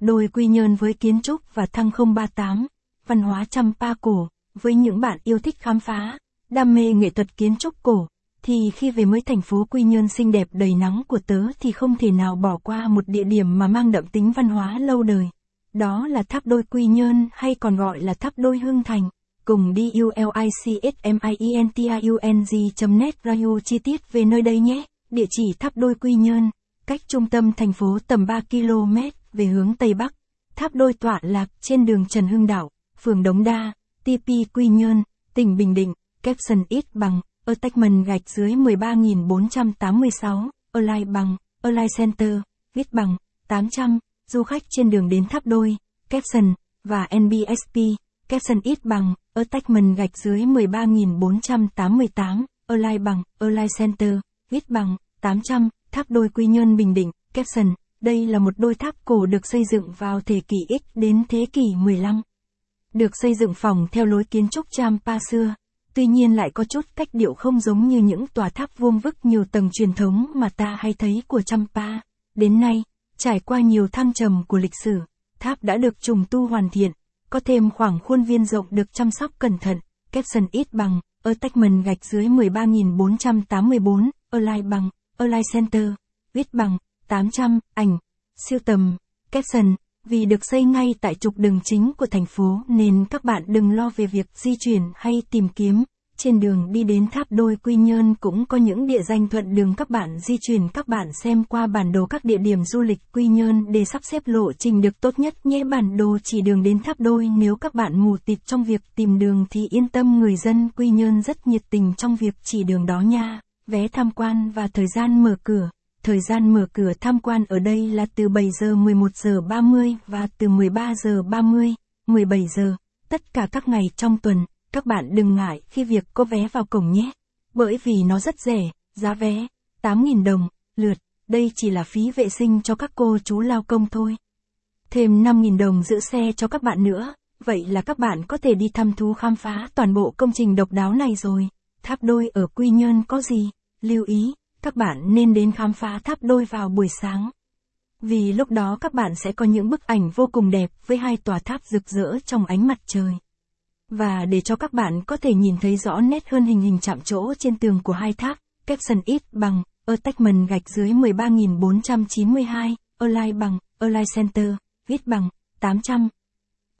đôi quy nhơn với kiến trúc và thăng 038, văn hóa Champa cổ, với những bạn yêu thích khám phá, đam mê nghệ thuật kiến trúc cổ, thì khi về mới thành phố Quy Nhơn xinh đẹp đầy nắng của tớ thì không thể nào bỏ qua một địa điểm mà mang đậm tính văn hóa lâu đời. Đó là tháp đôi Quy Nhơn hay còn gọi là tháp đôi Hưng Thành. Cùng đi ulicsmientiung.net radio chi tiết về nơi đây nhé. Địa chỉ tháp đôi Quy Nhơn, cách trung tâm thành phố tầm 3 km về hướng Tây Bắc. Tháp đôi tọa lạc trên đường Trần Hưng Đạo, phường Đống Đa, TP Quy Nhơn, tỉnh Bình Định, caption ít bằng, attachment gạch dưới 13.486, align bằng, online center, viết bằng, 800, du khách trên đường đến tháp đôi, caption, và NBSP, caption ít bằng, attachment gạch dưới 13.488, align bằng, online center, viết bằng, 800, tháp đôi Quy Nhơn Bình Định, caption, đây là một đôi tháp cổ được xây dựng vào thế kỷ X đến thế kỷ 15. Được xây dựng phòng theo lối kiến trúc Champa xưa, tuy nhiên lại có chút cách điệu không giống như những tòa tháp vuông vức nhiều tầng truyền thống mà ta hay thấy của Champa. Đến nay, trải qua nhiều thăng trầm của lịch sử, tháp đã được trùng tu hoàn thiện, có thêm khoảng khuôn viên rộng được chăm sóc cẩn thận, caption ít bằng, ở attachment gạch dưới 13.484, ở lai bằng, ở lai center, viết bằng, 800, ảnh, siêu tầm, caption, vì được xây ngay tại trục đường chính của thành phố nên các bạn đừng lo về việc di chuyển hay tìm kiếm. Trên đường đi đến tháp đôi Quy Nhơn cũng có những địa danh thuận đường các bạn di chuyển các bạn xem qua bản đồ các địa điểm du lịch Quy Nhơn để sắp xếp lộ trình được tốt nhất nhé bản đồ chỉ đường đến tháp đôi nếu các bạn mù tịt trong việc tìm đường thì yên tâm người dân Quy Nhơn rất nhiệt tình trong việc chỉ đường đó nha. Vé tham quan và thời gian mở cửa. Thời gian mở cửa tham quan ở đây là từ 7 giờ 11 giờ 30 và từ 13 giờ 30, 17 giờ, tất cả các ngày trong tuần, các bạn đừng ngại khi việc có vé vào cổng nhé. Bởi vì nó rất rẻ, giá vé, 8.000 đồng, lượt, đây chỉ là phí vệ sinh cho các cô chú lao công thôi. Thêm 5.000 đồng giữ xe cho các bạn nữa, vậy là các bạn có thể đi thăm thú khám phá toàn bộ công trình độc đáo này rồi. Tháp đôi ở Quy Nhơn có gì? Lưu ý, các bạn nên đến khám phá tháp đôi vào buổi sáng. Vì lúc đó các bạn sẽ có những bức ảnh vô cùng đẹp với hai tòa tháp rực rỡ trong ánh mặt trời. Và để cho các bạn có thể nhìn thấy rõ nét hơn hình hình chạm chỗ trên tường của hai tháp, caption ít bằng, attachment gạch dưới 13.492, align bằng, align center, viết bằng, 800,